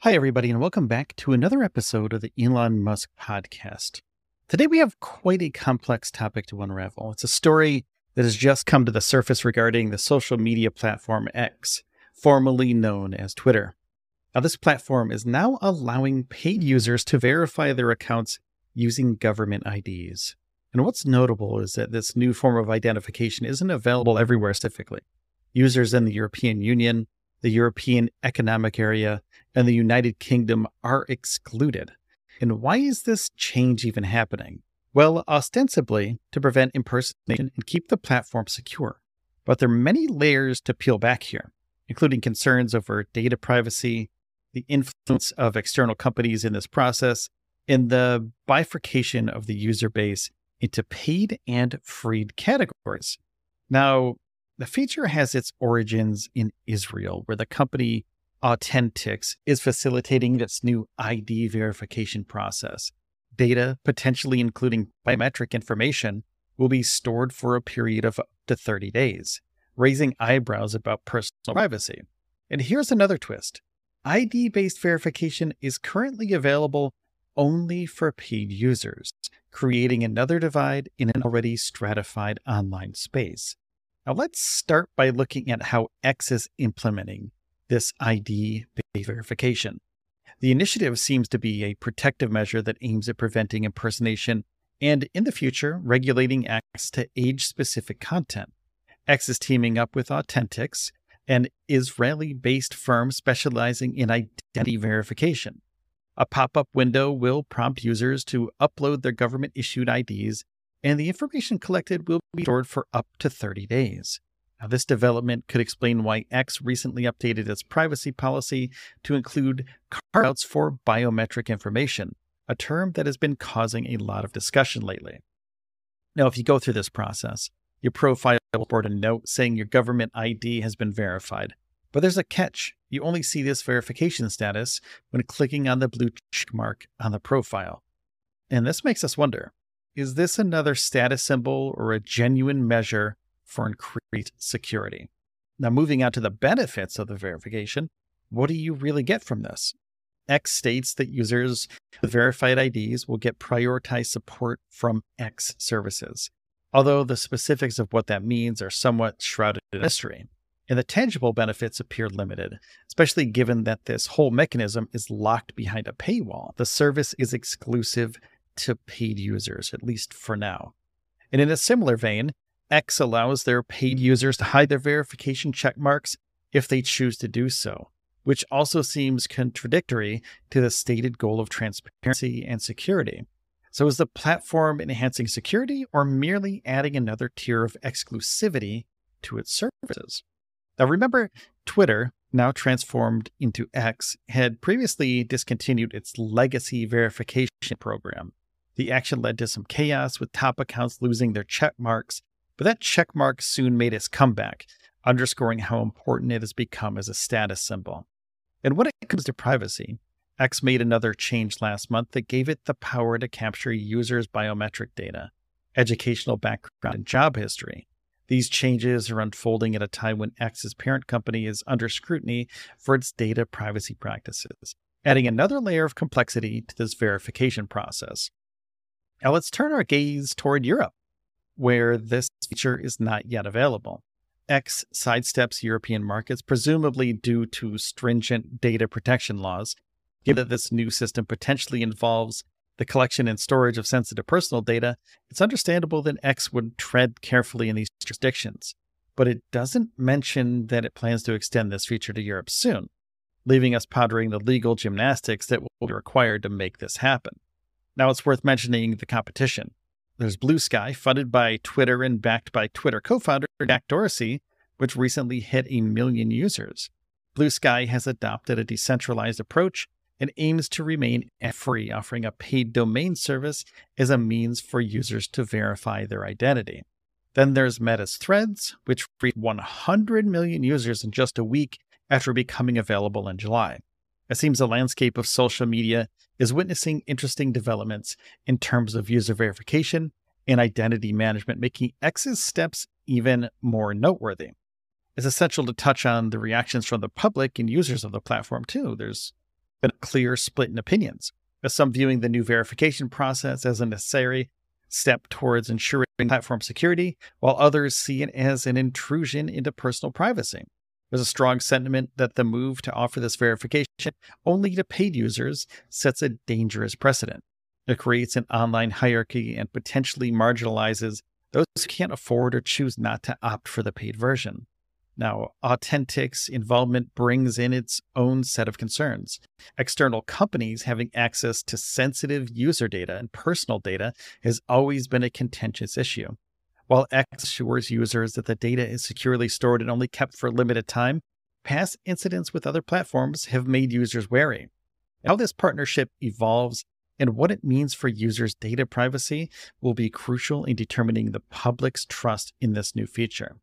Hi, everybody, and welcome back to another episode of the Elon Musk podcast. Today we have quite a complex topic to unravel. It's a story that has just come to the surface regarding the social media platform X, formerly known as Twitter. Now, this platform is now allowing paid users to verify their accounts using government IDs. And what's notable is that this new form of identification isn't available everywhere specifically. Users in the European Union, the European Economic Area, and the United Kingdom are excluded. And why is this change even happening? Well, ostensibly to prevent impersonation and keep the platform secure. But there are many layers to peel back here, including concerns over data privacy, the influence of external companies in this process, and the bifurcation of the user base into paid and freed categories. Now, the feature has its origins in Israel, where the company AU10TIX is facilitating this new ID verification process data, potentially including biometric information, will be stored for a period of up to 30 days, raising eyebrows about personal privacy. And here's another twist ID based verification is currently available only for paid users, creating another divide in an already stratified online space. Now, let's start by looking at how X is implementing this ID verification. The initiative seems to be a protective measure that aims at preventing impersonation and, in the future, regulating access to age specific content. X is teaming up with AU10TIX, an Israeli based firm specializing in identity verification. A pop up window will prompt users to upload their government issued IDs, and the information collected will be stored for up to 30 days. Now, this development could explain why X recently updated its privacy policy to include carve outs for biometric information, a term that has been causing a lot of discussion lately. Now, if you go through this process, your profile will report a note saying your government ID has been verified. But there's a catch. You only see this verification status when clicking on the blue check mark on the profile. And this makes us wonder is this another status symbol or a genuine measure for increased security. Now, moving on to the benefits of the verification, what do you really get from this? X states that users with verified IDs will get prioritized support from X services, although the specifics of what that means are somewhat shrouded in mystery. And the tangible benefits appear limited, especially given that this whole mechanism is locked behind a paywall. The service is exclusive to paid users, at least for now. And in a similar vein, X allows their paid users to hide their verification checkmarks if they choose to do so, which also seems contradictory to the stated goal of transparency and security. So, is the platform enhancing security or merely adding another tier of exclusivity to its services? Now, remember, Twitter, now transformed into X, had previously discontinued its legacy verification program. The action led to some chaos with top accounts losing their check marks but that checkmark soon made its comeback, underscoring how important it has become as a status symbol. And when it comes to privacy, X made another change last month that gave it the power to capture users' biometric data, educational background, and job history. These changes are unfolding at a time when X's parent company is under scrutiny for its data privacy practices, adding another layer of complexity to this verification process. Now let's turn our gaze toward Europe where this feature is not yet available. X sidesteps European markets, presumably due to stringent data protection laws, Given that this new system potentially involves the collection and storage of sensitive personal data, it's understandable that X would tread carefully in these jurisdictions. But it doesn't mention that it plans to extend this feature to Europe soon, leaving us pondering the legal gymnastics that will be required to make this happen. Now, it's worth mentioning the competition. There's Bluesky, funded by Twitter and backed by Twitter co founder Jack Dorsey, which recently hit a million users. Bluesky has adopted a decentralized approach and aims to remain free, offering a paid domain service as a means for users to verify their identity. Then there's Meta's Threads, which reached 100 million users in just a week after becoming available in July. It seems the landscape of social media is witnessing interesting developments in terms of user verification and identity management, making X's steps even more noteworthy. It's essential to touch on the reactions from the public and users of the platform, too. There's been a clear split in opinions, with some viewing the new verification process as a necessary step towards ensuring platform security, while others see it as an intrusion into personal privacy. There's a strong sentiment that the move to offer this verification only to paid users sets a dangerous precedent. It creates an online hierarchy and potentially marginalizes those who can't afford or choose not to opt for the paid version. Now, AU10TIX involvement brings in its own set of concerns. External companies having access to sensitive user data and personal data has always been a contentious issue. While X assures users that the data is securely stored and only kept for a limited time, past incidents with other platforms have made users wary. How this partnership evolves and what it means for users' data privacy will be crucial in determining the public's trust in this new feature.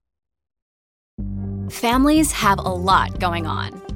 Families have a lot going on.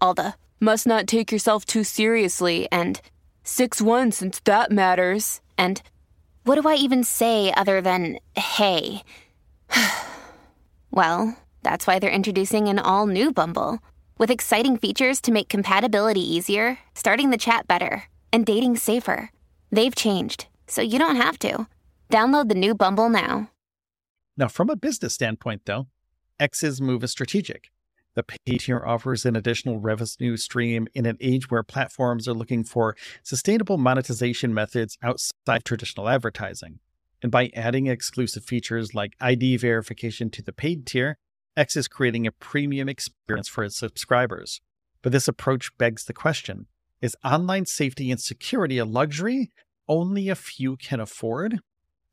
All the must not take yourself too seriously and 6 1 since that matters. And what do I even say other than hey? well, that's why they're introducing an all new Bumble with exciting features to make compatibility easier, starting the chat better, and dating safer. They've changed, so you don't have to. Download the new Bumble now. Now, from a business standpoint, though, X's move is strategic. The paid tier offers an additional revenue stream in an age where platforms are looking for sustainable monetization methods outside traditional advertising. And by adding exclusive features like ID verification to the paid tier, X is creating a premium experience for its subscribers. But this approach begs the question is online safety and security a luxury only a few can afford?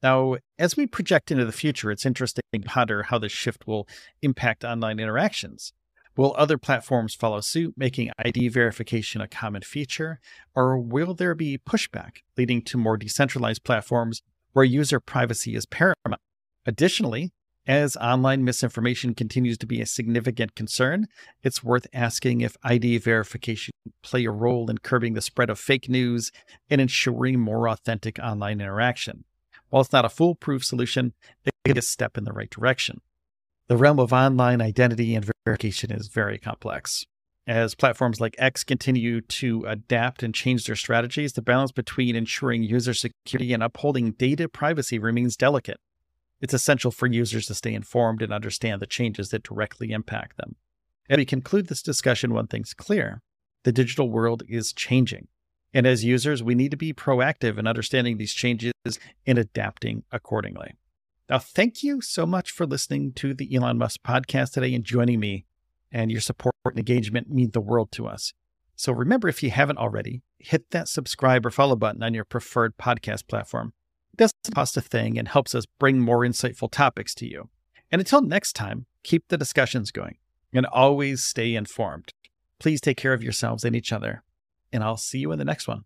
Now, as we project into the future, it's interesting to ponder how this shift will impact online interactions. Will other platforms follow suit, making ID verification a common feature? Or will there be pushback, leading to more decentralized platforms where user privacy is paramount? Additionally, as online misinformation continues to be a significant concern, it's worth asking if ID verification play a role in curbing the spread of fake news and ensuring more authentic online interaction. While it's not a foolproof solution, it's a step in the right direction. The realm of online identity and verification is very complex. As platforms like X continue to adapt and change their strategies, the balance between ensuring user security and upholding data privacy remains delicate. It's essential for users to stay informed and understand the changes that directly impact them. As we conclude this discussion, one thing's clear the digital world is changing. And as users, we need to be proactive in understanding these changes and adapting accordingly. Now, thank you so much for listening to the Elon Musk podcast today and joining me. And your support and engagement mean the world to us. So remember, if you haven't already, hit that subscribe or follow button on your preferred podcast platform. It doesn't cost a thing and helps us bring more insightful topics to you. And until next time, keep the discussions going and always stay informed. Please take care of yourselves and each other and I'll see you in the next one.